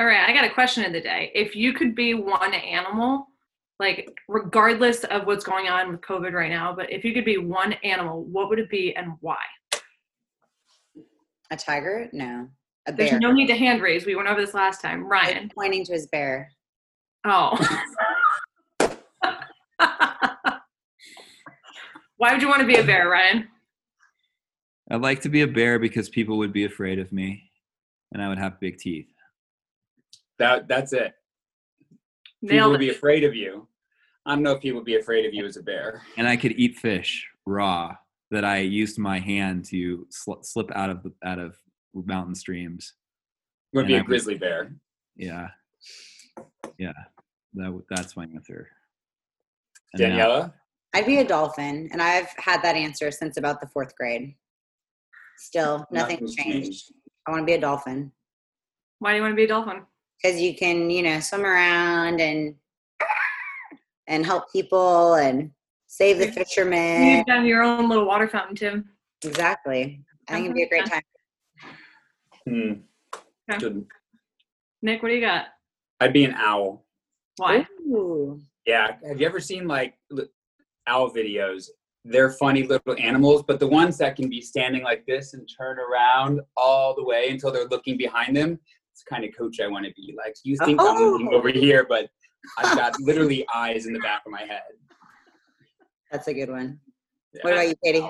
All right, I got a question of the day. If you could be one animal, like regardless of what's going on with COVID right now, but if you could be one animal, what would it be and why? A tiger? No. A bear. There's no need to hand raise. We went over this last time. I'm Ryan. pointing to his bear. Oh. Why would you want to be a bear, Ryan? I'd like to be a bear because people would be afraid of me, and I would have big teeth. That that's it. People Nailed would it. be afraid of you. I don't know if people would be afraid of you as a bear. and I could eat fish raw that I used my hand to sl- slip out of the, out of mountain streams. You would be And a I would- grizzly bear. Yeah, yeah, that that's my answer. And now- Daniela, I'd be a dolphin, and I've had that answer since about the fourth grade. Still, nothing's Nothing's changed. changed. I want to be a dolphin Why do you want to be a dolphin? Because you can, you know, swim around and and help people and save the fishermen. You've done your own little water fountain, Tim. Exactly. I think it'd be a great time. hmm. Okay. Good. Nick, what do you got? I'd be an owl. Why? Ooh. Yeah. Have you ever seen like owl videos? They're funny little animals, but the ones that can be standing like this and turn around all the way until they're looking behind them, it's the kind of coach I want to be. Like you think I'm looking Oh. over here, but I've got literally eyes in the back of my head. That's a good one. Yeah. What about you, Katie?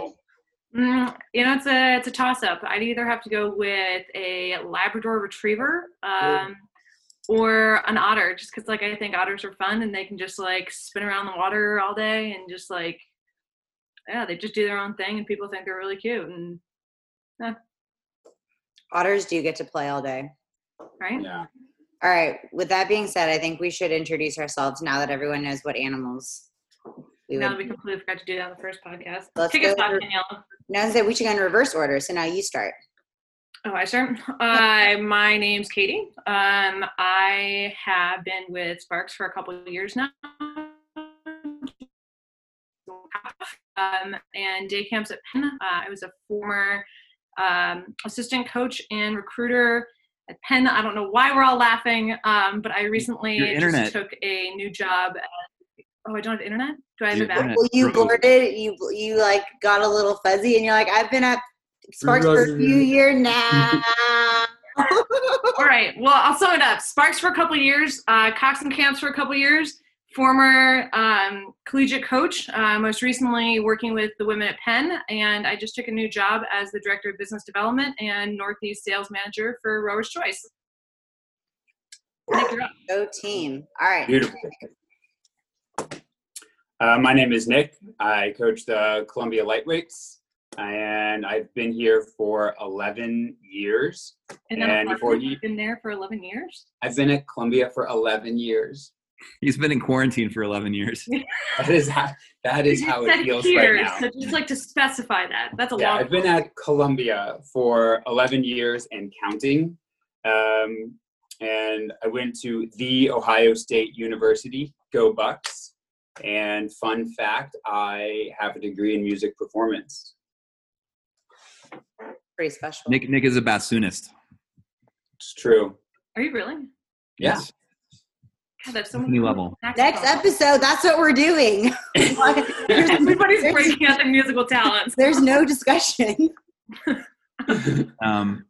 Mm, you know, it's a it's a toss up. I'd either have to go with a Labrador Retriever um, or an otter, just because like I think otters are fun and they can just like spin around the water all day and just like yeah, they just do their own thing and people think they're really cute and Otters do get to play all day. Right. Yeah. All right. With that being said, I think we should introduce ourselves now that everyone knows what animals we now would. that we completely forgot to do that on the first podcast. Let's Kick us go off, Danielle. Now that we should go in reverse order. So now you start. Oh, I start. Uh, my name's Katie. Um, I have been with Sparks for a couple of years now. Um, and day camps at Penn. Uh, I was a former um, assistant coach and recruiter at Penn. I don't know why we're all laughing, um, but I recently just took a new job. At, oh, I don't have internet. Do I have Your it back? internet. Well, you True. boarded. You you like got a little fuzzy, and you're like, I've been at Sparks for a few years now. All right. Well, I'll sum it up. Sparks for a couple years, uh, Cox and Camps for a couple years, former um, collegiate coach, uh, most recently working with the women at Penn, and I just took a new job as the director of business development and Northeast sales manager for Rower's Choice. Nick, you're. Go team. All right. Beautiful. Uh, my name is Nick. I coach the Columbia Lightweights, and I've been here for 11 years. And then And before you- you've been there for 11 years. I've been at Columbia for 11 years. He's been in quarantine for 11 years. That is how, that is how it feels years, right now. So just like to specify that. That's a Yeah, long. I've been at Columbia for 11 years and counting. Um, and I went to the Ohio State University, go Bucks. And fun fact, I have a degree in music performance. Pretty special. Nick Nick is a bassoonist. It's true. Are you really? Yeah. Yes. God, that's so Symphony much level. Next episode, that's what we're doing. Everybody's breaking out their musical talents. There's no discussion. Um,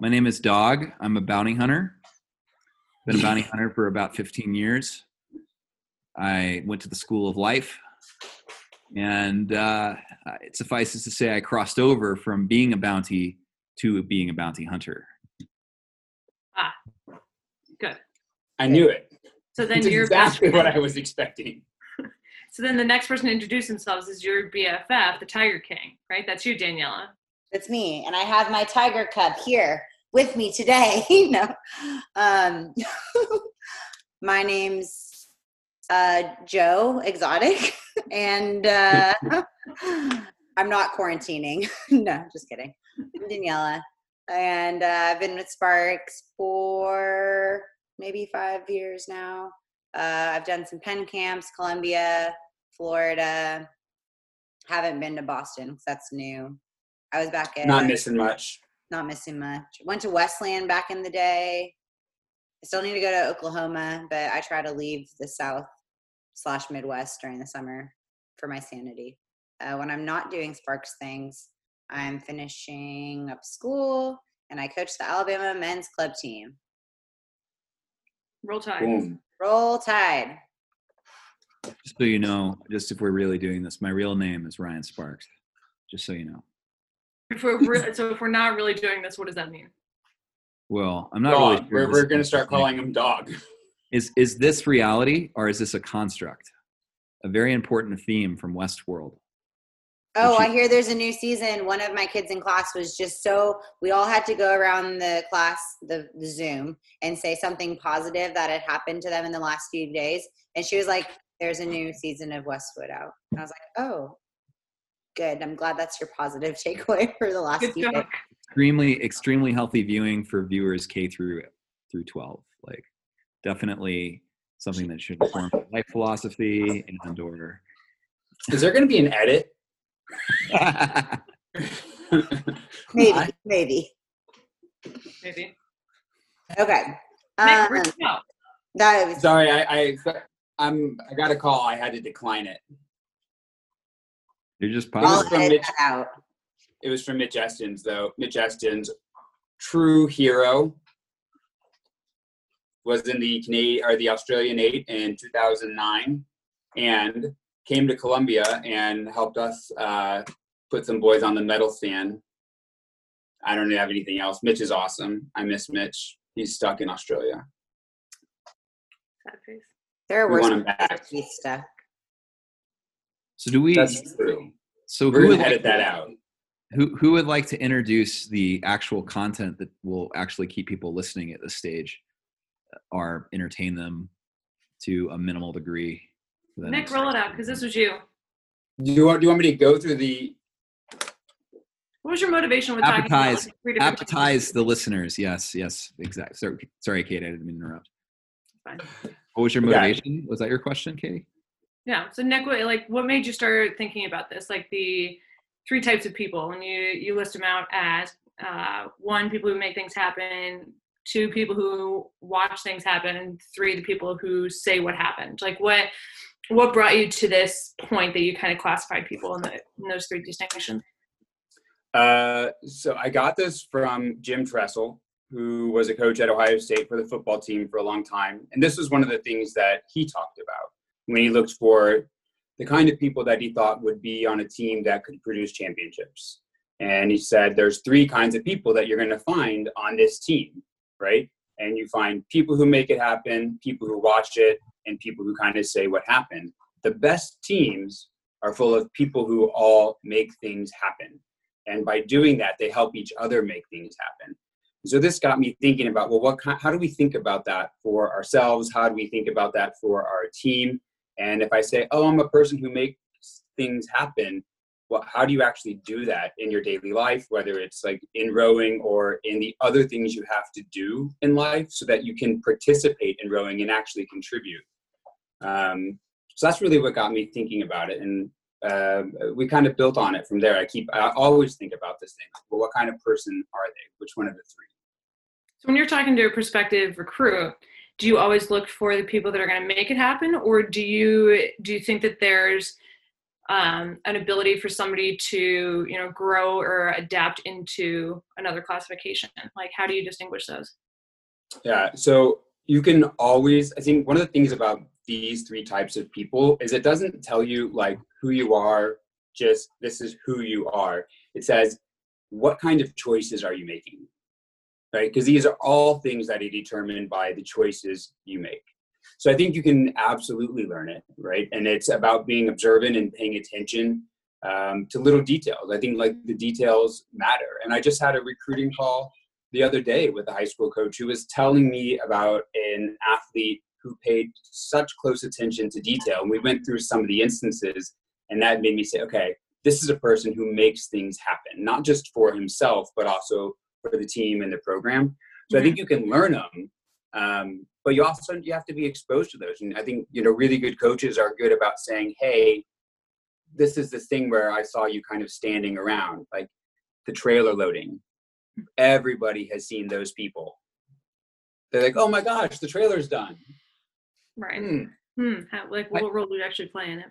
my name is Dog. I'm a bounty hunter. Been a bounty hunter for about 15 years. I went to the School of Life, and uh, it suffices to say I crossed over from being a bounty to being a bounty hunter. Ah, Good. I knew it. So then That's your exactly best what I was expecting. So then the next person to introduce themselves is your BFF, the Tiger King, right? That's you, Daniela. It's me, and I have my tiger cub here with me today. no, um, my name's uh, Joe Exotic, and uh, I'm not quarantining. no, just kidding. I'm Daniela, and uh, I've been with Sparks for maybe five years now. Uh, I've done some Penn camps, Columbia, Florida. Haven't been to Boston because that's new. I was back at Not missing much. not missing much. Went to Wesleyan back in the day. I still need to go to Oklahoma, but I try to leave the South slash Midwest during the summer for my sanity. Uh, when I'm not doing Sparks things, I'm finishing up school and I coach the Alabama men's club team. Roll Tide. Boom. Roll Tide. Just so you know, just if we're really doing this, my real name is Ryan Sparks. Just so you know. If we're re- so if we're not really doing this, what does that mean? Well, I'm not Dog. really. sure We're, we're going to start calling him dog. Is is this reality or is this a construct? A very important theme from Westworld. Oh, Did I hear there's a new season. One of my kids in class was just so we all had to go around the class, the, the Zoom, and say something positive that had happened to them in the last few days. And she was like, "There's a new season of Westworld out." And I was like, "Oh, good. I'm glad that's your positive takeaway for the last Good few days." Extremely, extremely healthy viewing for viewers K through through 12. Like, definitely something that should inform life philosophy and or. Is there going to be an edit? Maybe, I- maybe. Maybe. Okay. Nick, Um, where'd that was Sorry, I, I, I'm, I got a call. I had to decline it. You're just I'll positive. from Mitch. out. It was from Mitch Estens, though. Mitch Estens, true hero, was in the Canadian or the Australian eight in 2009, and came to Columbia and helped us uh, put some boys on the medal stand. I don't have anything else. Mitch is awesome. I miss Mitch. He's stuck in Australia. There are We worse want him places to be stuck. So do we? That's true. So We're who gonna would edit like, that out. who who would like to introduce the actual content that will actually keep people listening at this stage, or entertain them to a minimal degree? For the Nick, roll it out because this was you. Do you want? Do you want me to go through the? What was your motivation with talking about Appetize- like, three different types of appetize the listeners. Yes, yes, exactly. Sorry, sorry, Kate, I didn't mean to interrupt. Fine. What was your Okay. motivation? Was that your question, Katie? Yeah. So Nick, what, like, what made you start thinking about this? Like the three types of people, and you you list them out as uh, one, people who make things happen. Two, people who watch things happen, and three, the people who say what happened. Like, what what brought you to this point that you kind of classified people in, the, in those three distinctions? Uh, so I got this from Jim Tressel, who was a coach at Ohio State for the football team for a long time. And this was one of the things that he talked about when he looked for the kind of people that he thought would be on a team that could produce championships. And he said, there's three kinds of people that you're going to find on this team, right? And you find people who make it happen, people who watch it, and people who kind of say what happened. The best teams are full of people who all make things happen. And by doing that they help each other make things happen. So this got me thinking about well what how do we think about that for ourselves? How do we think about that for our team? And if i say oh i'm a person who makes things happen well how do you actually do that in your daily life whether it's like in rowing or in the other things you have to do in life so that you can participate in rowing and actually contribute um, so that's really what got me thinking about it and uh, we kind of built on it from there. I keep, I always think about this thing. Well, what kind of person are they? Which one of the three? So when you're talking to a prospective recruit, do you always look for the people that are going to make it happen, or do you do you think that there's um, an ability for somebody to you know grow or adapt into another classification? Like, how do you distinguish those? Yeah. So you can always, I think one of the things about these three types of people is it doesn't tell you like who you are, just this is who you are. It says, what kind of choices are you making? Right? Because these are all things that are determined by the choices you make. So I think you can absolutely learn it, right? And it's about being observant and paying attention um, to little details. I think like the details matter. And I just had a recruiting call the other day with a high school coach who was telling me about an athlete who paid such close attention to detail. And we went through some of the instances, and that made me say, okay, this is a person who makes things happen, not just for himself, but also for the team and the program. So I think you can learn them, um, but you also you have to be exposed to those. And I think you know really good coaches are good about saying, hey, this is this thing where I saw you kind of standing around, like the trailer loading. Everybody has seen those people they're like, "Oh my gosh, the trailer's done." Right. Hmm. Hmm. How, like, what role do you actually play in it?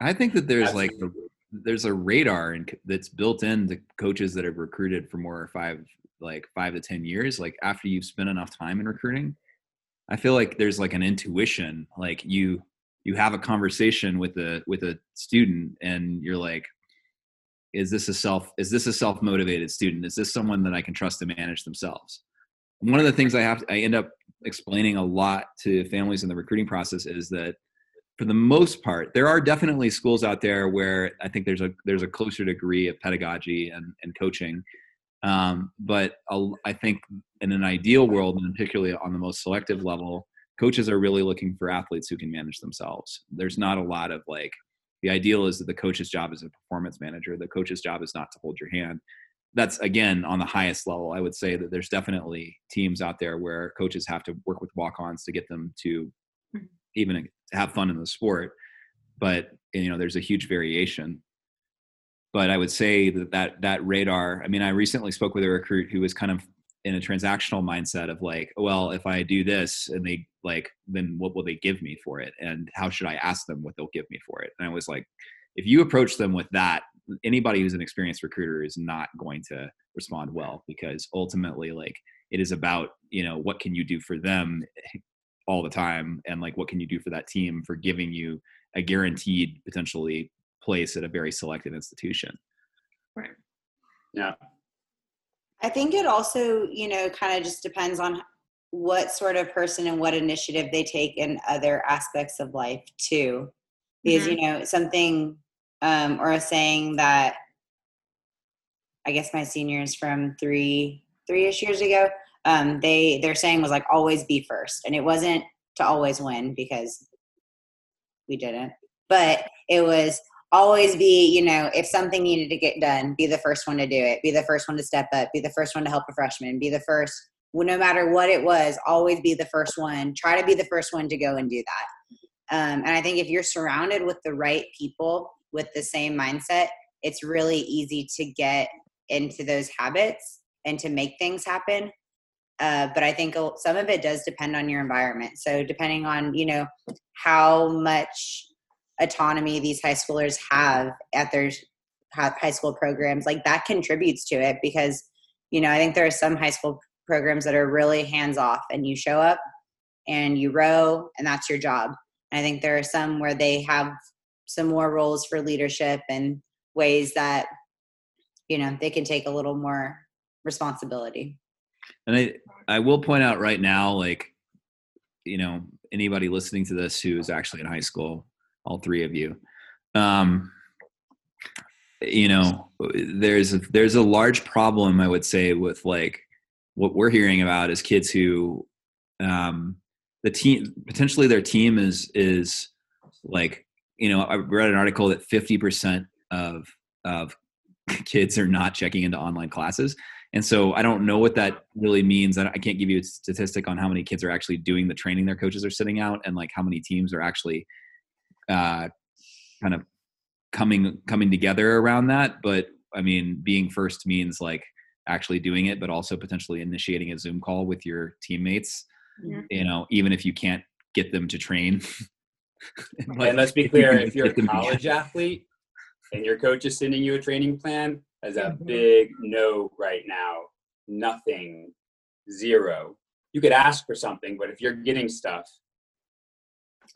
I think that there's like Absolutely. there's a radar and that's built into coaches that have recruited for more five like five to ten years. Like after you've spent enough time in recruiting, I feel like there's like an intuition. Like you you have a conversation with a with a student and you're like, is this a self is this a self motivated student? Is this someone that I can trust to manage themselves? One of the things I have I end up explaining a lot to families in the recruiting process is that for the most part, there are definitely schools out there where I think there's a there's a closer degree of pedagogy and, and coaching. Um, but I'll, I think in an ideal world, and particularly on the most selective level, coaches are really looking for athletes who can manage themselves. There's not a lot of like the ideal is that the coach's job is a performance manager. The coach's job is not to hold your hand. That's again on the highest level. I would say that there's definitely teams out there where coaches have to work with walk-ons to get them to Mhm. even have fun in the sport. But you know, there's a huge variation. But I would say that that, that radar. I mean, I recently spoke with a recruit who was kind of in a transactional mindset of like, well, if I do this and they like, then what will they give me for it? And how should I ask them what they'll give me for it? And I was like, if you approach them with that, anybody who's an experienced recruiter is not going to respond well because ultimately, like, it is about, you know, what can you do for them all the time? And like, what can you do for that team for giving you a guaranteed potentially place at a very selective institution? Right. Yeah. I think it also, you know, kind of just depends on what sort of person and what initiative they take in other aspects of life too. Because, Mhm. you know, something um, or a saying that I guess my seniors from three three ish years ago, um, they their saying was like always be first. And it wasn't to always win because we didn't. But it was always be, you know, if something needed to get done, be the first one to do it, be the first one to step up, be the first one to help a freshman, be the first, no matter what it was, always be the first one. Try to be the first one to go and do that. Um, and I think if you're surrounded with the right people with the same mindset, it's really easy to get into those habits and to make things happen. Uh, but I think some of it does depend on your environment. So depending on you know how much autonomy these high schoolers have at their high school programs, like that contributes to it because you know I think there are some high school programs that are really hands off, and you show up and you row, and that's your job. And I think there are some where they have some more roles for leadership and ways that you know they can take a little more responsibility. And I, I will point out right now, like, you know, anybody listening to this who is actually in high school, all three of you, um, you know, there's a, there's a large problem, I would say, with like what we're hearing about is kids who, um, the team potentially their team is is like, you know, I read an article that 50% of of kids are not checking into online classes. And so I don't know what that really means. I, can't give you a statistic on how many kids are actually doing the training their coaches are sitting out, and like how many teams are actually uh, kind of coming coming together around that. But I mean, being first means like actually doing it, but also potentially initiating a Zoom call with your teammates. Yeah. You know, even if you can't get them to train. But and let's be clear: if you're a get them together- college athlete and your coach is sending you a training plan, that's a Mhm. big no right now. Nothing, zero. You could ask for something, but if you're getting stuff,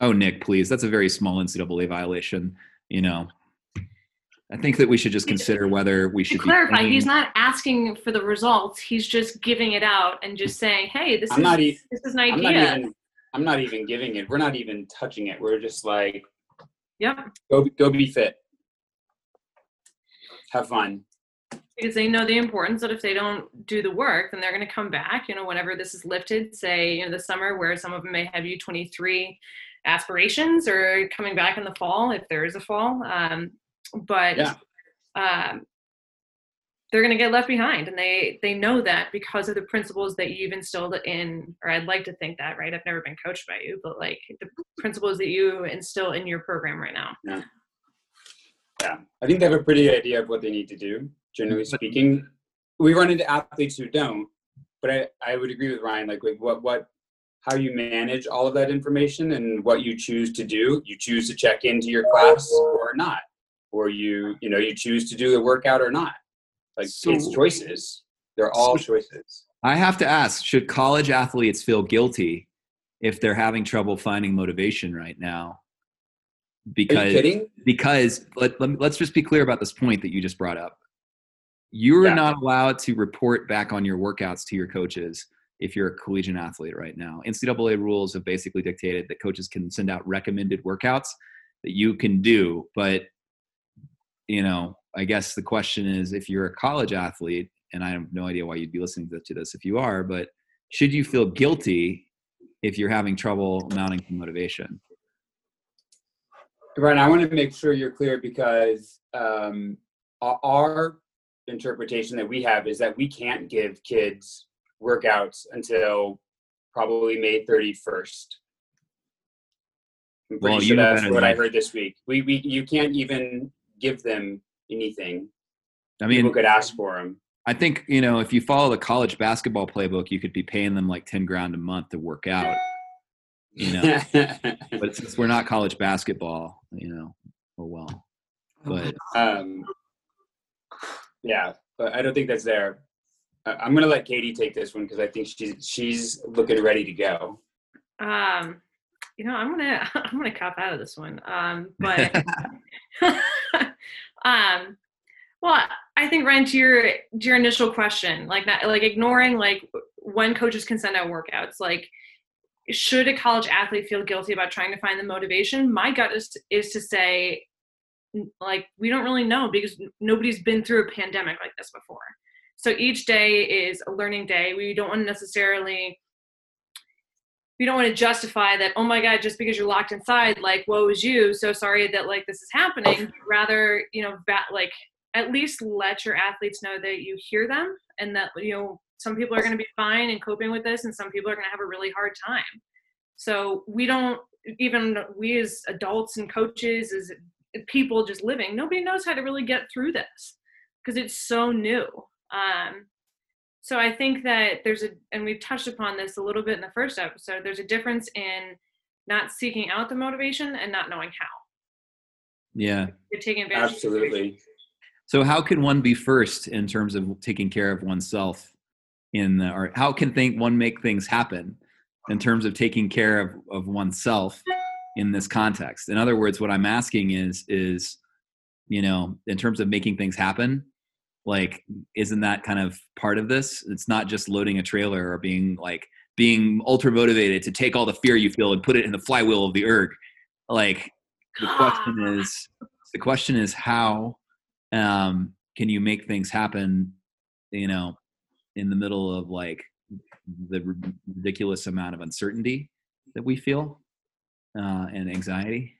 Oh, Nick, please. That's a very small NCAA violation. You know, I think that we should just consider whether we To should be clarify, paying- he's not asking for the results. He's just giving it out and just saying, "Hey, this I'm is not e- this is an I'm not idea." even. I'm not even giving it. We're not even touching it. We're just like, Yep, go go be fit, have fun. because they know the importance that if they don't do the work, then they're going to come back. You know, whenever this is lifted, say you know the summer where some of them may have U23 aspirations, or coming back in the fall if there is a fall. Um, but Yeah. um, they're going to get left behind and they they know that because of the principles that you've instilled in or i'd like to think that right i've never been coached by you but like the principles that you instill in your program right now Yeah, I think they have a pretty idea of what they need to do. Generally speaking, we run into athletes who don't, but I, I would agree with Ryan. Like, like what what how you manage all of that information and what you choose to do. You choose to check into your class or not, or you you know you choose to do the workout or not. Like So- it's choices. They're all choices. I have to ask: Should college athletes feel guilty if they're having trouble finding motivation right now? Are you Because kidding? because let, let, us just be clear about this point that you just brought up. You are Yeah. not allowed to report back on your workouts to your coaches if you're a collegiate athlete right now. NCAA rules have basically dictated that coaches can send out recommended workouts that you can do, but you know, I guess the question is if you're a college athlete, and I have no idea why you'd be listening to this if you are, but should you feel guilty if you're having trouble mounting to motivation? Ryan, I want to make sure you're clear because um, our- interpretation that we have is that we can't give kids workouts until probably May 31st. I'm pretty Well, sure that's what I I. heard this week. We, we you can't even give them anything. I mean, People could ask for them. I think you know if you follow the college basketball playbook, you could be paying them like ten grand a month to work out. You know, but since we're not college basketball, you know, oh well. But um, yeah, but I don't think that's there. I- I'm gonna let Katie take this one because I think she's she's looking ready to go. Um, you know, I'm gonna I'm gonna cop out of this one. Um, but um, well, I think Ren, to your to your initial question, like not like ignoring like when coaches can send out workouts, like should a college athlete feel guilty about trying to find the motivation? My gut is is to say like we don't really know because nobody's been through a pandemic like this before. So each day is a learning day. We don't want to necessarily we don't want to justify that oh my god just because you're locked inside like woe is you so sorry that like this is happening. Rather you know that like at least let your athletes know that you hear them and that you know some people are going to be fine and coping with this and some people are going to have a really hard time. So we don't even we as adults and coaches as people just living nobody knows how to really get through this because it's so new. Um, so I think that there's a, and we've touched upon this a little bit in the first episode, there's a difference in not seeking out the motivation and not knowing how. yeah. You're taking advantage. of. Absolutely. So how can one be first in terms of taking care of oneself in the, or how can think one make things happen in terms of taking care of, of oneself in this context? In other words, what I'm asking is is you know, in terms of making things happen, like isn't that kind of part of this? It's not just loading a trailer or being like being ultra motivated to take all the fear you feel and put it in the flywheel of the erg. Like the question is the question is how um, can you make things happen you know in the middle of like the ridiculous amount of uncertainty that we feel uh, and anxiety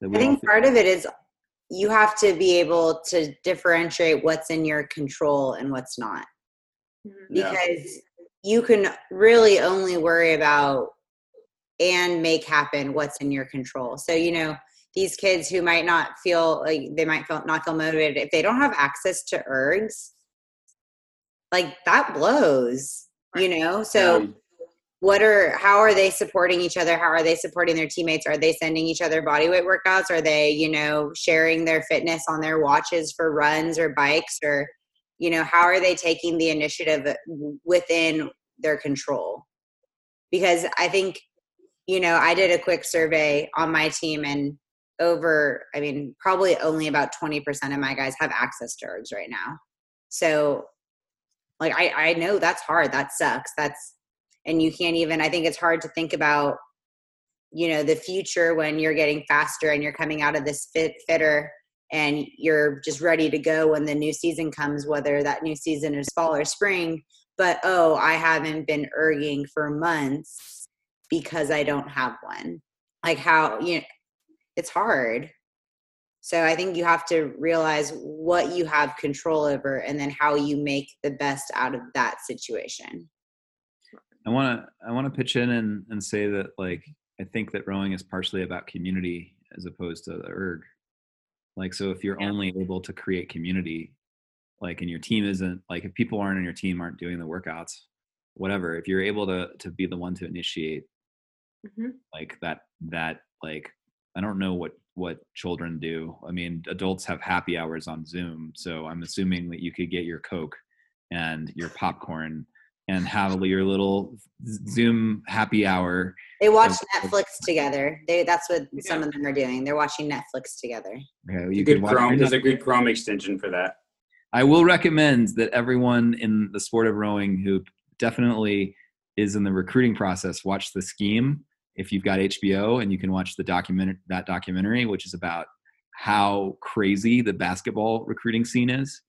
that we I think part of it is you have to be able to differentiate what's in your control and what's not. Mhm. Yeah. Because you can really only worry about and make happen what's in your control. So, you know, these kids who might not feel like they might feel not feel motivated if they don't have access to ergs, like that blows, you know? So what are how are they supporting each other? How are they supporting their teammates? Are they sending each other body weight workouts? Are they you know sharing their fitness on their watches for runs or bikes? Or you know how are they taking the initiative within their control? Because i think you know i did a quick survey on my team and over i mean probably only about 20% of my guys have access to ergs right now. So like i i know that's hard. That sucks. That's and you can't even i think it's hard to think about you know the future when you're getting faster and you're coming out of this fit fitter and you're just ready to go when the new season comes whether that new season is fall or spring. But oh i haven't been erging for months because i don't have one. Like how you know it's hard. So i think you have to realize what you have control over and then how you make the best out of that situation I want to I want to pitch in and, and say that like I think that rowing is partially about community as opposed to the erg. Like so if you're Yeah. only able to create community, like and your team isn't like if people aren't on your team aren't doing the workouts, whatever if you're able to to be the one to initiate Mhm. like that that like i don't know what what children do i mean adults have happy hours on zoom so i'm assuming that you could get your coke and your popcorn and have your little zoom happy hour They watch Okay. Netflix together. They that's what some of them are doing. They're watching Netflix together. okay You you good could watch Chrome. your There's a good Chrome extension for that. I will recommend that everyone in the sport of rowing who definitely is in the recruiting process watch the scheme if you've got HBO and you can watch the document that documentary which is about how crazy the basketball recruiting scene is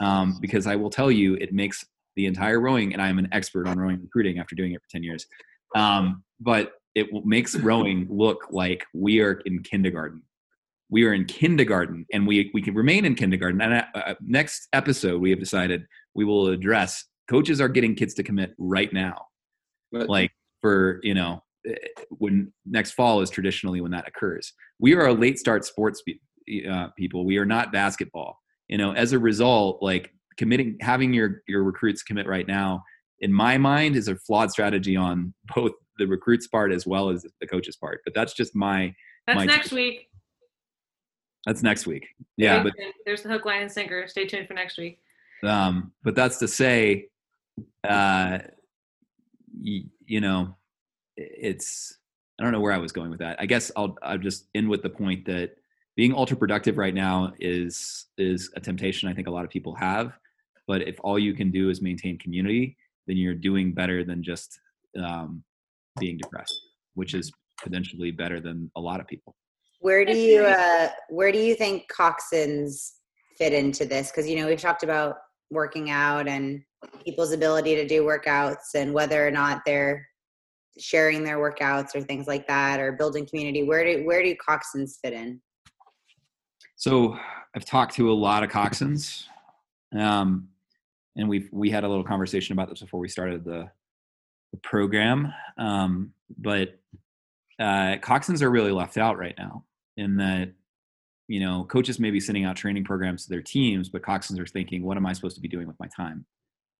um, because I will tell you it makes the entire rowing and I'm an expert on rowing recruiting after doing it for 10 years. Um, but it makes rowing look like we are in kindergarten. We are in kindergarten and we we can remain in kindergarten. And uh, uh, next episode we have decided we will address coaches are getting kids to commit right now. But- like for you know eh, when next fall is traditionally when that occurs. We are a late start sports uh, people. We are not basketball. You know as a result like committing having your your recruits commit right now in my mind is a flawed strategy on both the recruits part as well as the coaches part but that's just my That's My next take. week. that's next week yeah Stay but there's the hook, line, and sinker. Stay tuned for next week. um, but that's to say uh, you know it's i don't know where i was going with that i guess i'll i'll just end with the point that being ultra productive right now is is a temptation i think a lot of people have but if all you can do is maintain community then you're doing better than just um, being depressed which is potentially better than a lot of people Where do you uh where do you think coxswains fit into this? Because you know we've talked about working out and people's ability to do workouts and whether or not they're sharing their workouts or things like that or building community. Where do where do coxswains fit in? So I've talked to a lot of coxswains, um, and we've we had a little conversation about this before we started the, the program. Um, but uh, coxswains are really left out right now in that you know coaches may be sending out training programs to their teams, but coxswains are thinking, what am I supposed to be doing with my time?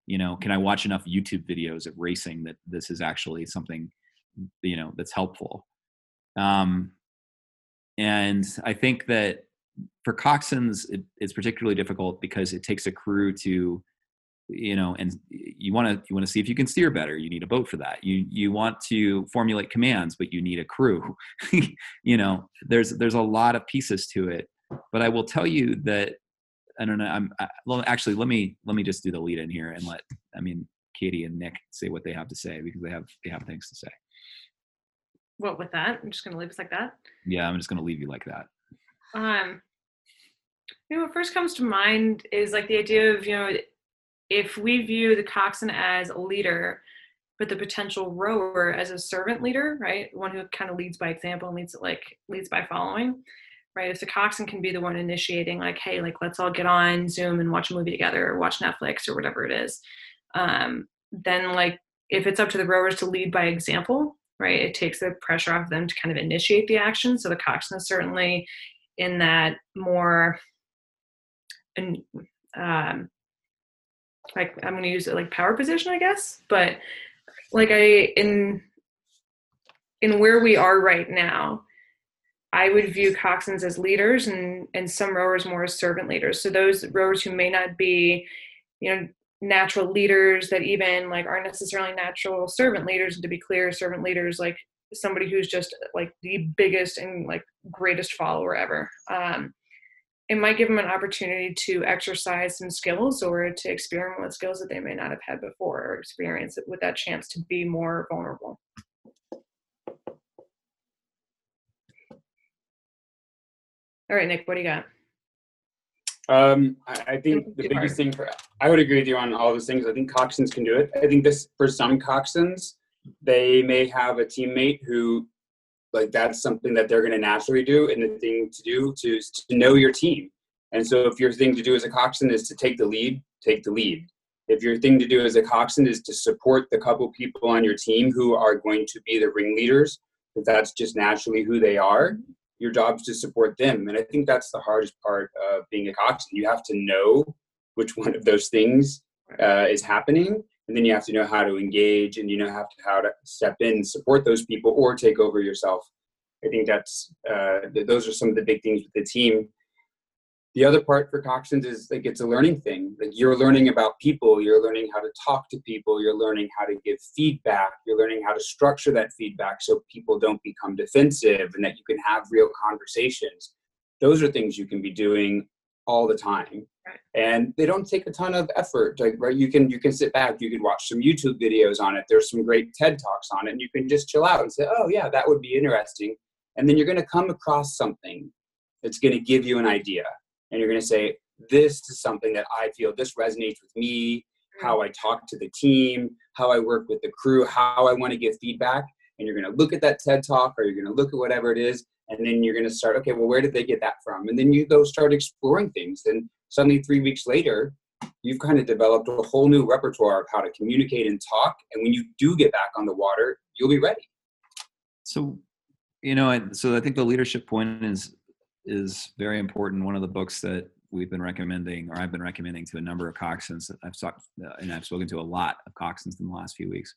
You know, can I watch enough YouTube videos of racing that this is actually something you know that's helpful? Um, and I think that for coxswains it, it's particularly difficult because it takes a crew to you know and you want to you want to see if you can steer better. You need a boat for that. You you want to formulate commands but you need a crew. You know there's there's a lot of pieces to it. But i will tell you that i don't know i'm I, well actually let me let me just do the lead in here and let i mean katie and nick say what they have to say because they have they have things to say. What with that? I'm just gonna leave us like that. yeah i'm just going to leave you like that. Um, what first comes to mind is like the idea of you know, if we view the coxswain as a leader, but the potential rower as a servant leader, right? One who kind of leads by example and leads like leads by following, right? If the coxswain can be the one initiating, like, hey, like let's all get on Zoom and watch a movie together, or watch Netflix, or whatever it is, um, then like if it's up to the rowers to lead by example, right? It takes the pressure off them to kind of initiate the action. So the coxswain is certainly in that more and um like i'm going to use it like power position i guess but like i in in where we are right now i would view coxswains as leaders and and some rowers more as servant leaders. So those rowers who may not be you know natural leaders that even like aren't necessarily natural servant leaders and to be clear servant leaders like somebody who's just like the biggest and like greatest follower ever. Um it might give them an opportunity to exercise some skills or to experiment with skills that they may not have had before or experience it with that chance to be more vulnerable. All right, Nick, what do you got? Um, I, I think the biggest thing for I would agree with you on all those things. I think coxswains can do it. I think this for some coxswains, they may have a teammate who, like, that's something that they're going to naturally do, and the thing to do to to know your team. And so, if your thing to do as a coxswain is to take the lead, take the lead. If your thing to do as a coxswain is to support the couple people on your team who are going to be the ringleaders, if that's just naturally who they are, your job is to support them. And I think that's the hardest part of being a coxswain. You have to know which one of those things uh, is happening, and then you have to know how to engage and you know have to how to step in support those people or take over yourself. I think that's uh, those are some of the big things with the team. The other part for coxswains is like it's a learning thing. Like you're learning about people you're learning how to talk to people you're learning how to give feedback you're learning how to structure that feedback so people don't become defensive and that you can have real conversations. Those are things you can be doing all the time and they don't take a ton of effort like right you can you can sit back you can watch some youtube videos on it there's some great ted talks on it and you can just chill out and say oh yeah that would be interesting. And then you're going to come across something that's going to give you an idea and you're going to say this is something that i feel this resonates with me how i talk to the team how i work with the crew how i want to give feedback. And you're going to look at that ted talk or you're going to look at whatever it is and then you're going to start okay well where did they get that from? And then you go start exploring things and suddenly three weeks later you've kind of developed a whole new repertoire of how to communicate and talk and when you do get back on the water you'll be ready. So you know so i think the leadership point is is very important. One of the books that we've been recommending or i've been recommending to a number of coxswains i've talked uh, and i've spoken to a lot of coxswains in the last few weeks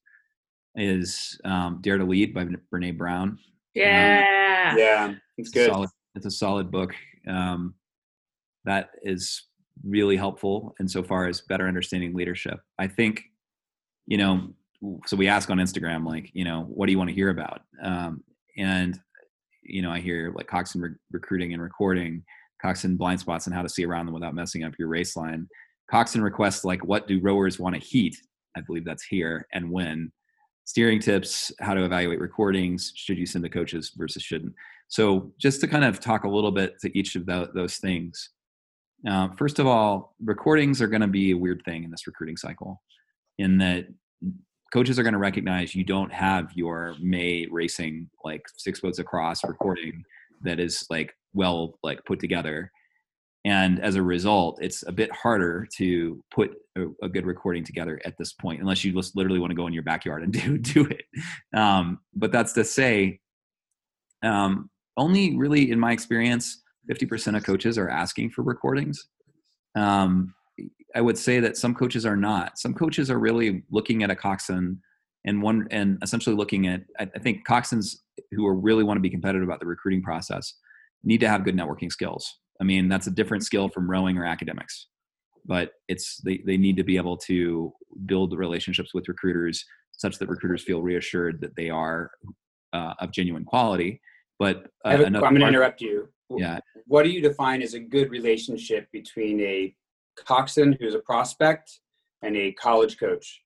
is um, dare to lead by brene brown. Yeah. Um, yeah it's good. Solid, it's a solid book. Um, that is really helpful insofar as better understanding leadership. I think, you know, so we ask on Instagram, like, you know, what do you want to hear about? Um, and, you know, I hear like Coxswain re- recruiting and recording, Coxswain blind spots and how to see around them without messing up your race line. Coxswain requests like, what do rowers want to heat? I believe that's here and when. Steering tips, how to evaluate recordings, should you send to coaches versus shouldn't. So just to kind of talk a little bit to each of the, those things. Uh, first of all, recordings are going to be a weird thing in this recruiting cycle, in that coaches are going to recognize you don't have your May racing like six boats across recording that is like well like put together, and as a result, it's a bit harder to put a, a good recording together at this point, unless you just literally want to go in your backyard and do do it. Um, but that's to say, um, only really in my experience 50% of coaches are asking for recordings. Um, I would say that some coaches are not. Some coaches are really looking at a coxswain and one and essentially looking at. I, I think coxswains who are really want to be competitive about the recruiting process need to have good networking skills. I mean, that's a different skill from rowing or academics, but it's they they need to be able to build relationships with recruiters such that recruiters feel reassured that they are uh, of genuine quality. But uh, I'm going to interrupt you yeah. What do you define as a good relationship between a coxswain who's a prospect and a college coach?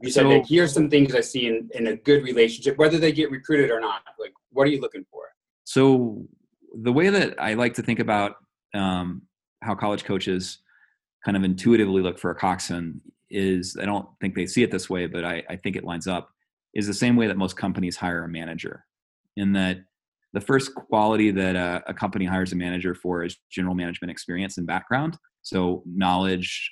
You said, so, here's some things I see in, in a good relationship, whether they get recruited or not. Like, what are you looking for? So, the way that I like to think about um, how college coaches kind of intuitively look for a coxswain is I don't think they see it this way, but I, I think it lines up is the same way that most companies hire a manager in that the first quality that a, a, company hires a manager for is general management experience and background. So knowledge,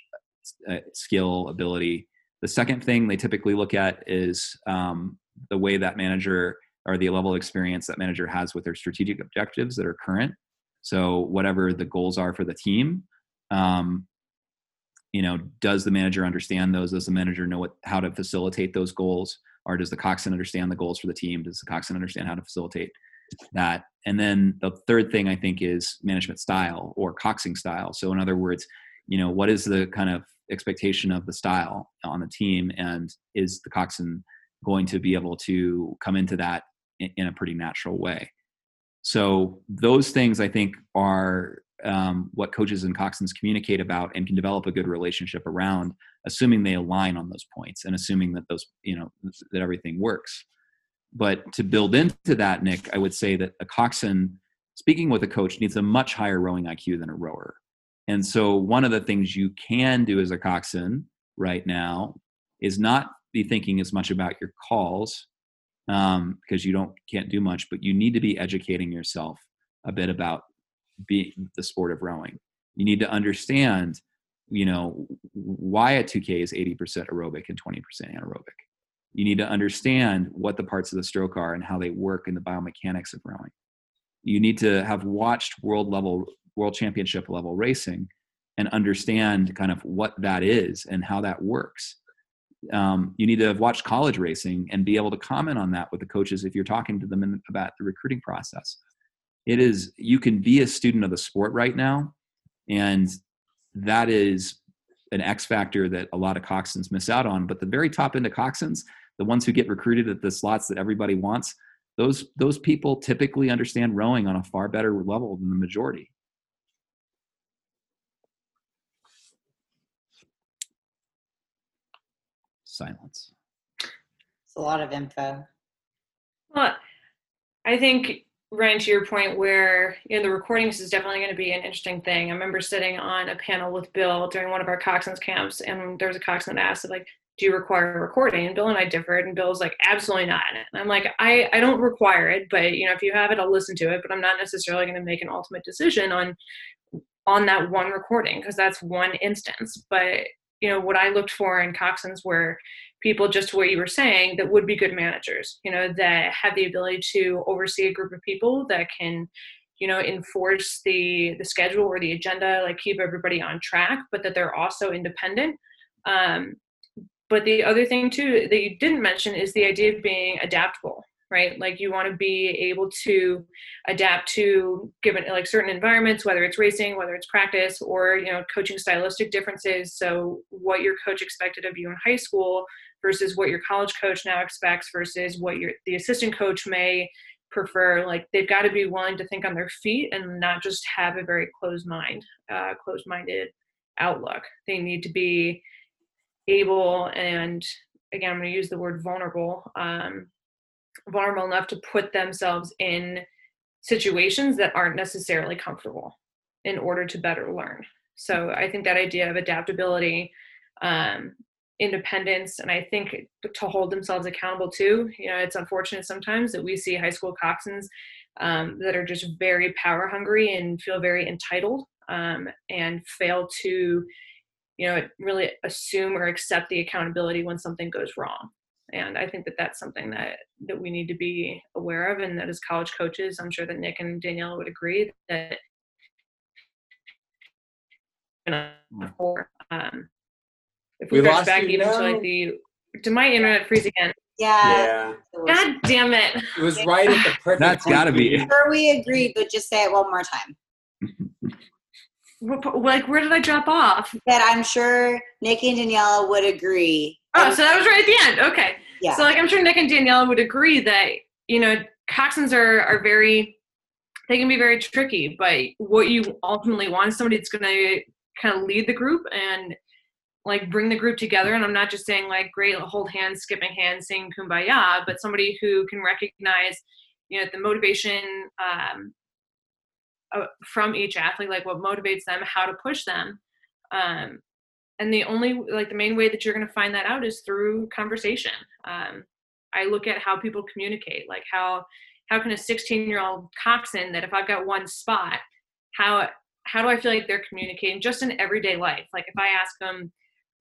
uh, skill, ability. The second thing they typically look at is um, the way that manager or the level of experience that manager has with their strategic objectives that are current. So whatever the goals are for the team, um, you know, does the manager understand those? Does the manager know what how to facilitate those goals? Or does the coxswain understand the goals for the team? Does the coxswain understand how to facilitate that. And then the third thing I think is management style or coxing style. So in other words, you know, what is the kind of expectation of the style on the team, and is the coxswain going to be able to come into that in, a pretty natural way? So those things I think are um, what coaches and coxswains communicate about and can develop a good relationship around, assuming they align on those points and assuming that those you know that everything works. But to build into that, Nick, I would say that a coxswain, speaking with a coach, needs a much higher rowing IQ than a rower. And so, one of the things you can do as a coxswain right now is not be thinking as much about your calls um, because you don't can't do much, but you need to be educating yourself a bit about being the sport of rowing. You need to understand, you know, why a 2K is 80% aerobic and 20% anaerobic you need to understand what the parts of the stroke are and how they work in the biomechanics of rowing. You need to have watched world level, world championship level racing and understand kind of what that is and how that works. um, you need to have watched college racing and be able to comment on that with the coaches if you're talking to them in, about the recruiting process. It is you can be a student of the sport right now, and that is an X factor that a lot of coxswains miss out on. But the very top end of coxswains, the ones who get recruited at the slots that everybody wants, those those people typically understand rowing on a far better level than the majority. Silence. It's a lot of info. Well, I think Ryan, to your point, where you know the recordings is definitely going to be an interesting thing. I remember sitting on a panel with Bill during one of our coxswains camps, and there was a coxswain that asked, like, "Do you require a recording?" And Bill and I differed, and Bill's like, "Absolutely not." And I'm like, "I I don't require it, but you know, if you have it, I'll listen to it, but I'm not necessarily going to make an ultimate decision on on that one recording because that's one instance." But you know, what I looked for in coxswains were people just what you were saying that would be good managers you know that have the ability to oversee a group of people that can you know enforce the the schedule or the agenda like keep everybody on track but that they're also independent um, but the other thing too that you didn't mention is the idea of being adaptable right? Like you want to be able to adapt to given like certain environments whether it's racing whether it's practice or you know coaching stylistic differences. So what your coach expected of you in high school versus what your college coach now expects versus what your the assistant coach may prefer like they've got to be willing to think on their feet and not just have a very closed mind uh, closed minded outlook. They need to be able and again i'm going to use the word vulnerable um, vulnerable enough to put themselves in situations that aren't necessarily comfortable in order to better learn so i think that idea of adaptability um, independence and I think to hold themselves accountable too. You know, it's unfortunate sometimes that we see high school coxswains um, that are just very power hungry and feel very entitled um, and fail to, you know, it really assume or accept the accountability when something goes wrong. And I think that that's something that that we need to be aware of, and that as college coaches, I'm sure that Nick and Danielle would agree that. For um, if we, We lost back you even to like the did my internet freeze again? Yeah. Yeah, God damn it. it was right at the perfect. That's gotta be- you. Sure, we agreed, but just say it one more time. Like where did I drop off? That I'm sure Nick and Daniela would agree. Oh, so that was right at the end. Okay. yeah. So like I'm sure Nick and Daniela would agree that, you know, coxswains are are very they can be very tricky, but what you ultimately want is somebody that's gonna kind of lead the group and like bring the group together. And I'm not just saying like great hold hands, skipping hands, singing kumbaya, but somebody who can recognize, you know, the motivation um, uh, from each athlete, like what motivates them, how to push them. Um, and the only like the main way that you're going to find that out is through conversation. Um, I look at how people communicate, like how how can a 16 year old coxswain that if I've got one spot, how how do I feel like they're communicating just in everyday life? Like if I ask them,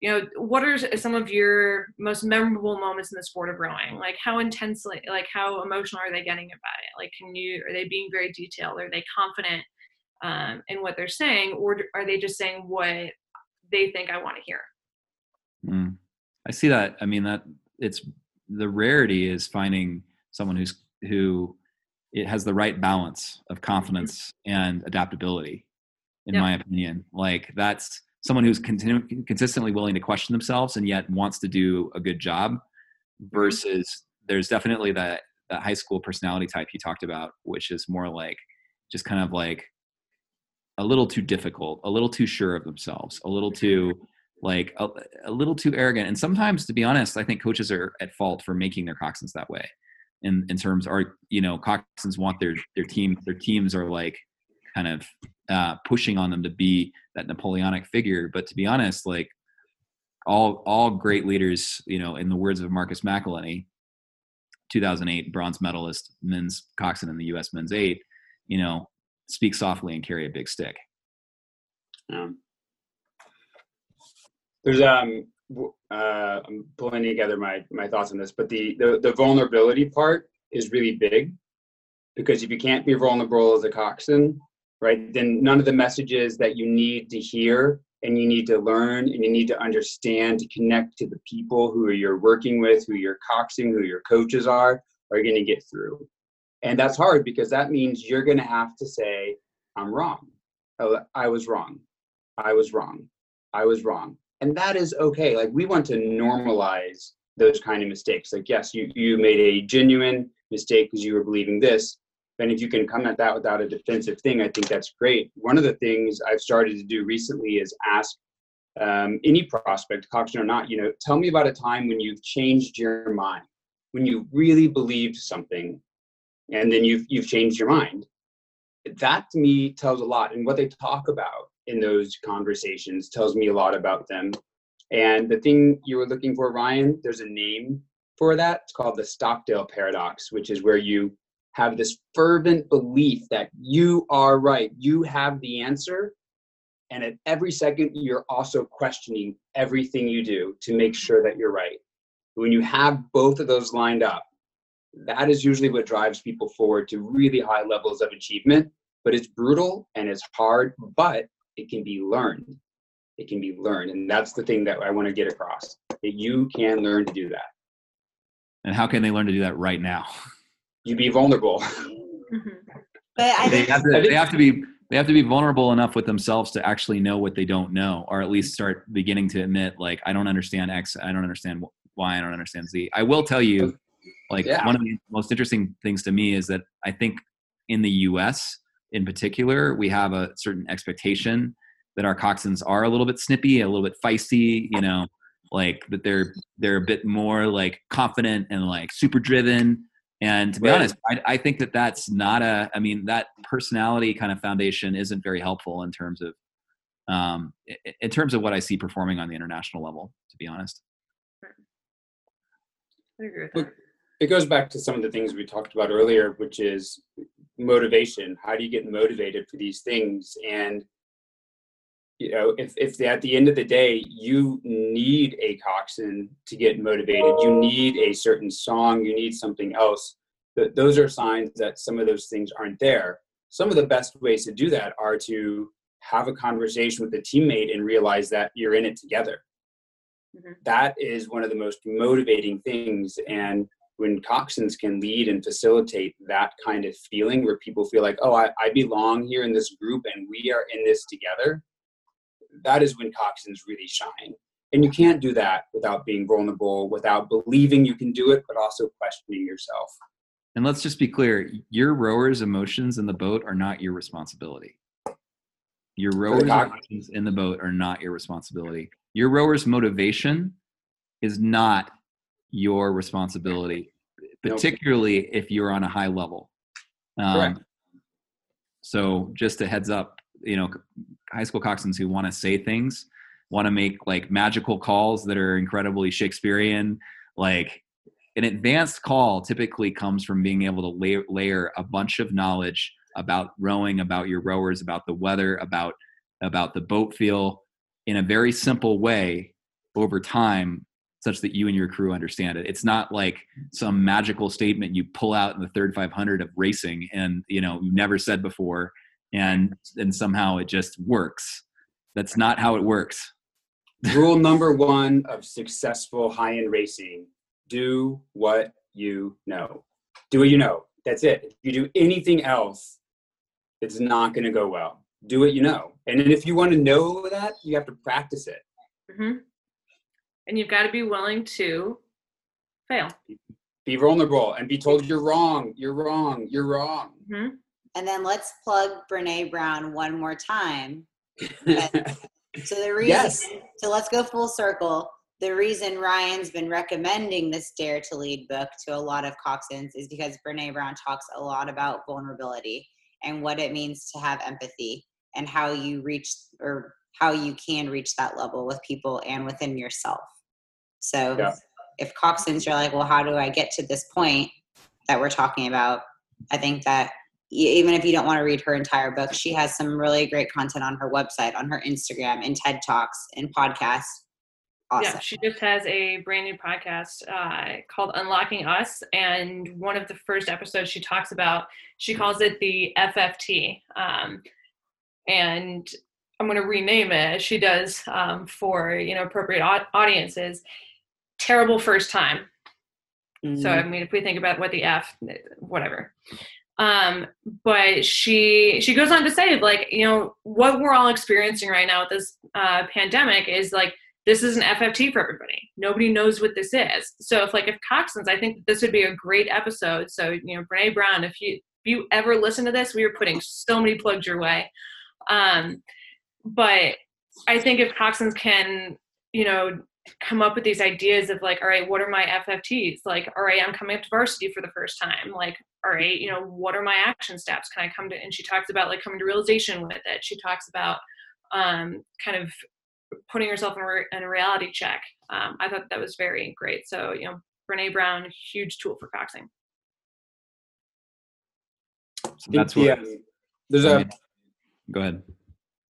you know, what are some of your most memorable moments in the sport of rowing? Like how intensely, like how emotional are they getting about it? Like can you are they being very detailed? Are they confident um, in what they're saying, or are they just saying what they think I want to hear? Mm. I see that. I mean, that it's the rarity is finding someone who's who it has the right balance of confidence and adaptability. In Yeah. my opinion, like that's someone who's continu- consistently willing to question themselves and yet wants to do a good job. Mm-hmm. Versus, there's definitely that that high school personality type you talked about, which is more like just kind of like a little too difficult, a little too sure of themselves, a little too mm-hmm. like a, a little too arrogant. And sometimes, to be honest, I think coaches are at fault for making their coxswains that way. In in terms, are you know, coxswains want their their team their teams are like kind of uh, pushing on them to be that Napoleonic figure. But to be honest, like all all great leaders, you know, in the words of Marcus McElhenney, 2008 bronze medalist men's coxswain in the U.S. men's eight, you know, speak softly and carry a big stick. Um, there's um uh, I'm pulling together my my thoughts on this, but the, the the vulnerability part is really big because if you can't be vulnerable as a coxswain, right, then none of the messages that you need to hear and you need to learn and you need to understand to connect to the people who you're working with, who you're coxing, who your coaches are, are going to get through. And that's hard because that means you're going to have to say, I'm wrong. Oh, I was wrong. I was wrong. I was wrong. And that is okay. Like we want to normalize those kind of mistakes. Like, yes, you, you made a genuine mistake because you were believing this. And if you can come at that without a defensive thing, I think that's great. One of the things I've started to do recently is ask um, any prospect, coxswain or not, you know, tell me about a time when you've changed your mind, when you really believed something, and then you've you've changed your mind. That to me tells a lot, and what they talk about in those conversations tells me a lot about them. And the thing you were looking for, Ryan, there's a name for that. It's called the Stockdale paradox, which is where you have this fervent belief that you are right, you have the answer. And at every second, you're also questioning everything you do to make sure that you're right. When you have both of those lined up, that is usually what drives people forward to really high levels of achievement. But it's brutal and it's hard, but it can be learned. It can be learned. And that's the thing that I want to get across that you can learn to do that. And how can they learn to do that right now? You be vulnerable. Mm-hmm. But I they have to they have to be they have to be vulnerable enough with themselves to actually know what they don't know or at least start beginning to admit like i don't understand x i don't understand why y i don't understand z i will tell you like Yeah. one of the most interesting things to me is that i think in the us in particular we have a certain expectation that our coxswains are a little bit snippy a little bit feisty you know like that they're they're a bit more like confident and like super driven and to be Right. honest, I, I think that that's not a. I mean, that personality kind of foundation isn't very helpful in terms of, um, in terms of what I see performing on the international level. To be honest, I agree with that. it goes back to some of the things we talked about earlier, which is motivation. How do you get motivated for these things? And you know, if if at the end of the day you need a coxswain to get motivated, you need a certain song, you need something else. Th- those are signs that some of those things aren't there. Some of the best ways to do that are to have a conversation with a teammate and realize that you're in it together. Mhm. That is one of the most motivating things. And when coxswains can lead and facilitate that kind of feeling where people feel like, oh, I, I belong here in this group and we are in this together, that is when coxswains really shine. And you can't do that without being vulnerable, without believing you can do it, but also questioning yourself. and let's just be clear: your rowers' emotions in the boat are not your responsibility. Your rowers' emotions in the boat are not your responsibility. Your rowers' motivation is not your responsibility, Nope. particularly if you're on a high level. Um, Correct. So just a heads up, you know, high school coxswains who want to say things, want to make like magical calls that are incredibly Shakespearean, like an advanced call typically comes from being able to layer, layer a bunch of knowledge about rowing, about your rowers, about the weather, about about the boat feel in a very simple way over time such that you and your crew understand it. It's not like some magical statement you pull out in the third 500 of racing and you know you've never said before and and somehow it just works. That's not how it works. Rule number one of successful high end racing do what you know. Do what you know. That's it. If you do anything else, it's not going to go well. Do what you know. And then if you want to know that, you have to practice it. hmm And you've got to be willing to fail. Be vulnerable and be told you're wrong, you're wrong, you're wrong. hmm and then let's plug Brene Brown one more time. So the reason, yes. so let's go full circle. The reason Ryan's been recommending this Dare to Lead book to a lot of coxswains is because Brene Brown talks a lot about vulnerability and what it means to have empathy and how you reach or how you can reach that level with people and within yourself. So Yeah. if coxswains are like, well, how do I get to this point that we're talking about? I think that even if you don't want to read her entire book, she has some really great content on her website, on her Instagram, in TED Talks, in podcasts. Awesome. Yeah, she just has a brand new podcast uh, called Unlocking Us. And one of the first episodes she talks about, she calls it the FFT. Um, and I'm going to rename it as she does um, for you know appropriate au- audiences. Terrible first time. So I mean, if we think about what the F, whatever. Um, but she she goes on to say like you know what we're all experiencing right now with this uh, pandemic is like this is an FFT for everybody. Nobody knows what this is. So if like if Coxswains, I think this would be a great episode. So you know Brene Brown, if you if you ever listen to this, we are putting so many plugs your way. Um, but I think if Coxswains can you know come up with these ideas of like all right what are my ffts like all right i'm coming up to varsity for the first time. Like all right you know what are my action steps? Can i come to and she talks about like coming to realization with it. She talks about um, kind of putting herself in a, re- in a reality check. Um, i thought that was very great. So you know brene brown huge tool for coxing So that's what. um, there's I a mean, go ahead.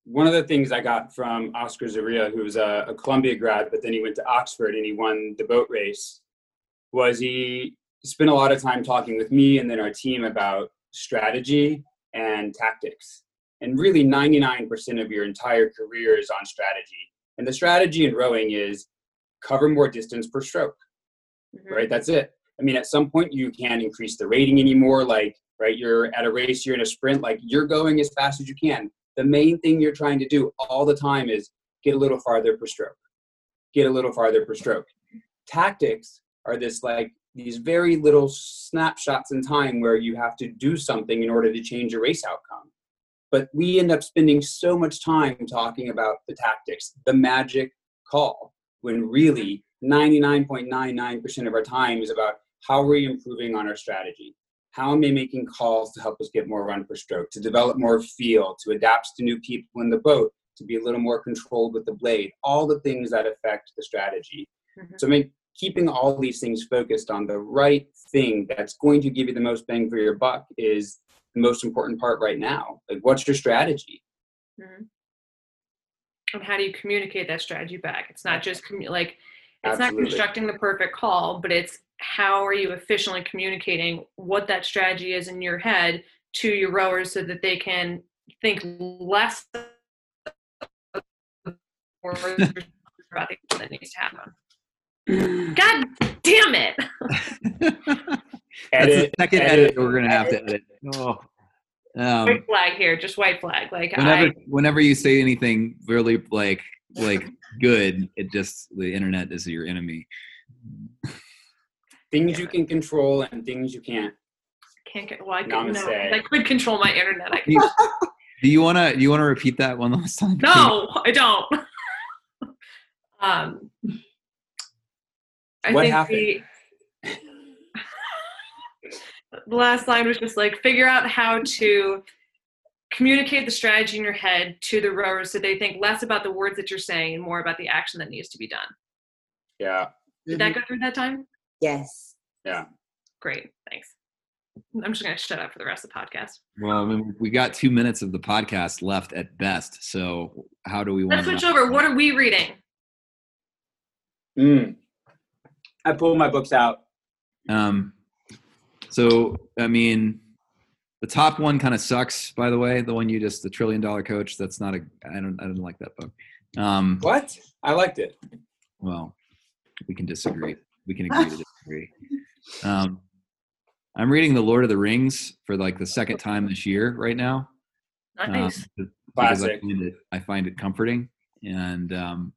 One of the things I got from Oskar Zorrilla, who's a, a Columbia grad, but then he went to Oxford and he won the boat race, was he spent a lot of time talking with me and then our team about strategy and tactics. And really, 99% of your entire career is on strategy. And the strategy in rowing is cover more distance per stroke, Mhm. right? That's it. I mean, at some point, you can't increase the rating anymore. Like, right, you're at a race, you're in a sprint, like, you're going as fast as you can the main thing you're trying to do all the time is get a little farther per stroke. Get a little farther per stroke. Tactics are this like these very little snapshots in time where you have to do something in order to change a race outcome. But we end up spending so much time talking about the tactics the magic call when really 99.99% of our time is about how are we improving on our strategy how am I making calls to help us get more run per stroke, to develop more feel, to adapt to new people in the boat, to be a little more controlled with the blade, all the things that affect the strategy. Mhm. So I mean, keeping all these things focused on the right thing that's going to give you the most bang for your buck is the most important part right now. Like, what's your strategy? Mhm. and how do you communicate that strategy back it's not just commu- like it's not constructing the perfect call but it's how are you efficiently communicating what that strategy is in your head to your rowers so that they can think less about the that needs to happen god damn it That's the Edit, second edit, edit we're gonna have to edit. Oh. Um, white flag here just white flag like whenever i whenever you say anything really like like good, it just the internet is your enemy. Things you can control and things you can't. can't get well i could no, i could control my internet i Do you, do you wanna do you wanna repeat that one last time? No, I don't. um, I What think happened? The, the last line was just like figure out how to communicate the strategy in your head to the rowers so they think less about the words that you're saying and more about the action that needs to be done. Yeah. Did that go through that time? Yes. Yeah. Great, thanks. I'm just gonna shut up for the rest of the podcast. Well, I mean, we got two minutes of the podcast left at best. So how do we want Let's switch over. What are we reading? Mm. I pulled my books out. Um, so I mean, the top one kind of sucks. By the way, the one you just the trillion dollar coach. That's not a. I don't. I don't like that book. Um, What? I liked it. well, we can disagree. We can agree to disagree. Um, I'm reading The Lord of the Rings for like the second time this year right now. um, Nice. because I Classic. find, it, I find it comforting. And um,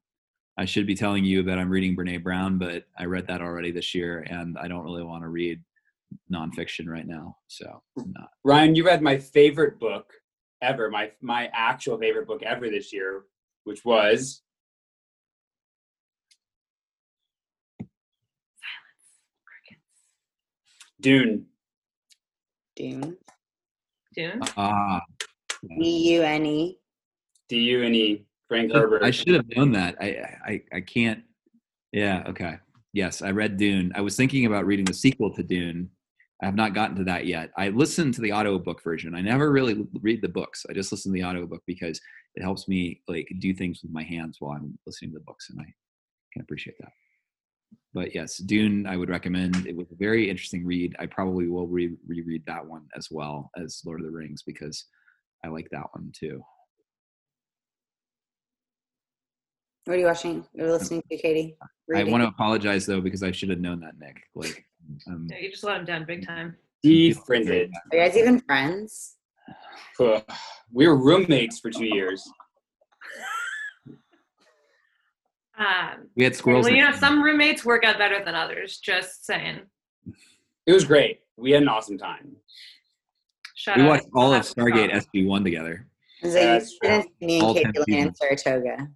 I should be telling you that I'm reading Brene Brown, but I read that already this year, and I don't really want to read nonfiction right now. So I'm not. Ryan, you read my favorite book ever, my my actual favorite book ever this year, which was Dune. Dune. Dune. Ah, D U N E. D U N E. Frank Herbert. I should have known that. I, I I can't. Yeah. Okay. Yes, I read Dune. I was thinking about reading the sequel to Dune. I have not gotten to that yet. I listened to the audiobook version. I never really read the books. I just listen to the audiobook because it helps me like do things with my hands while I'm listening to the books, and I can appreciate that. But yes, Dune, I would recommend. It was a very interesting read. I probably will re- reread that one as well as Lord of the Rings because I like that one too. What are you watching? You're listening to, Katie? I want to apologize though because I should have known that, Nick. Like, um, Yeah, you just let him down big time. Defriended. Are you guys even friends? We were roommates for two years. Um, we had squirrels. well, you know, some roommates work out better than others. Just saying. It was great. We had an awesome time. Shout we out. watched all of shout out to Stargate SG One together. So you That's didn't me and 10 Katie land in Saratoga.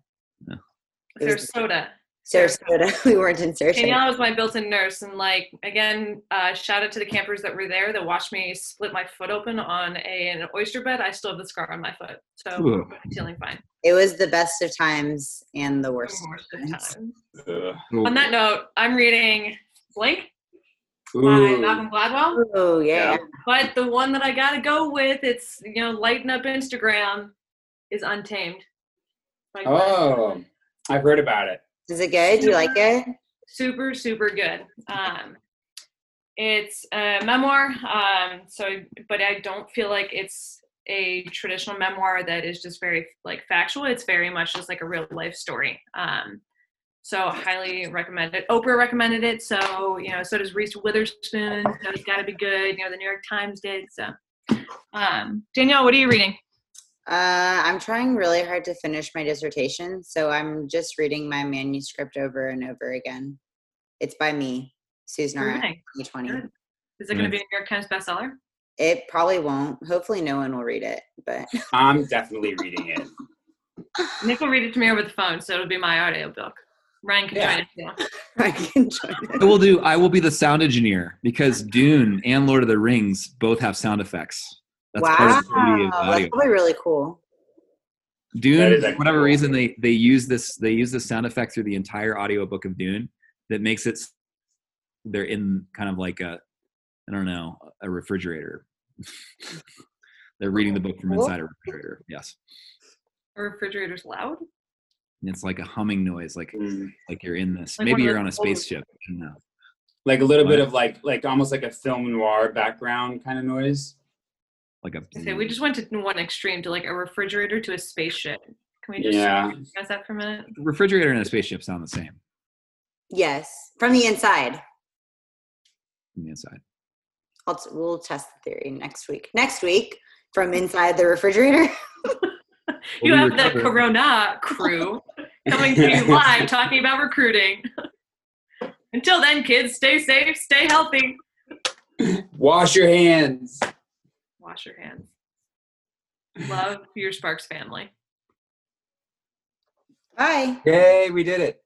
Sarasota. Sarasota. we weren't in Sarasota. Danielle was my built-in nurse, and like again, uh, shout out to the campers that were there that watched me split my foot open on a, an oyster bed. I still have the scar on my foot, so Ooh. I'm feeling fine. It was the best of times and the worst. Worst of of times. times. Ugh. On that note, I'm reading Blink by Ooh. Malcolm Gladwell. Oh yeah. Yeah. But the one that I gotta go with, it's you know, lighten up Instagram, is Untamed. by Glenn Oh, I've heard about it. Is it good? Do you like it? super super good. Um, it's a memoir, um, so but I don't feel like it's a traditional memoir that is just very like factual. It's very much just like a real life story. Um, so highly recommend it. Oprah recommended it, so you know, so does Reese Witherspoon. So it's got to be good. You know, the New York Times did. So, um, Danielle, what are you reading? Uh, I'm trying really hard to finish my dissertation, so I'm just reading my manuscript over and over again. It's by me, Susan Nara, Nice. 2020. Good. Is it going to be a New York Times bestseller? It probably won't. Hopefully, no one will read it, but I'm definitely reading it. Nick will read it to me over the phone, so it'll be my audiobook. Ryan can Yeah. join us too. I can join it. I will do. I will be the sound engineer because Dune and Lord of the Rings both have sound effects. That's part of the of Wow, that's probably really cool. That Dune, for whatever cool. reason, they they use this they use this sound effect through the entire audiobook of Dune that makes it they're in kind of like a I don't know a refrigerator. they're reading the book from inside a refrigerator. Yes, A refrigerator's loud. and it's like a humming noise, like Mm. like you're in this. Like Maybe you're on a spaceship. I. Like a little bit of like like almost like a film noir background kind of noise. Like a Okay, we just went to one extreme to like a refrigerator to a spaceship. Can we just Yeah. discuss that for a minute? refrigerator and a spaceship sound the same Yes, from the inside. from the inside. I'll t- we'll test the theory next week. Next week, from inside the refrigerator. you we have the Corona crew coming to you live talking about recruiting. Until then, kids, stay safe, stay healthy. Wash your hands. Wash your hands. Love your Sparks family. Bye. Yay, we did it.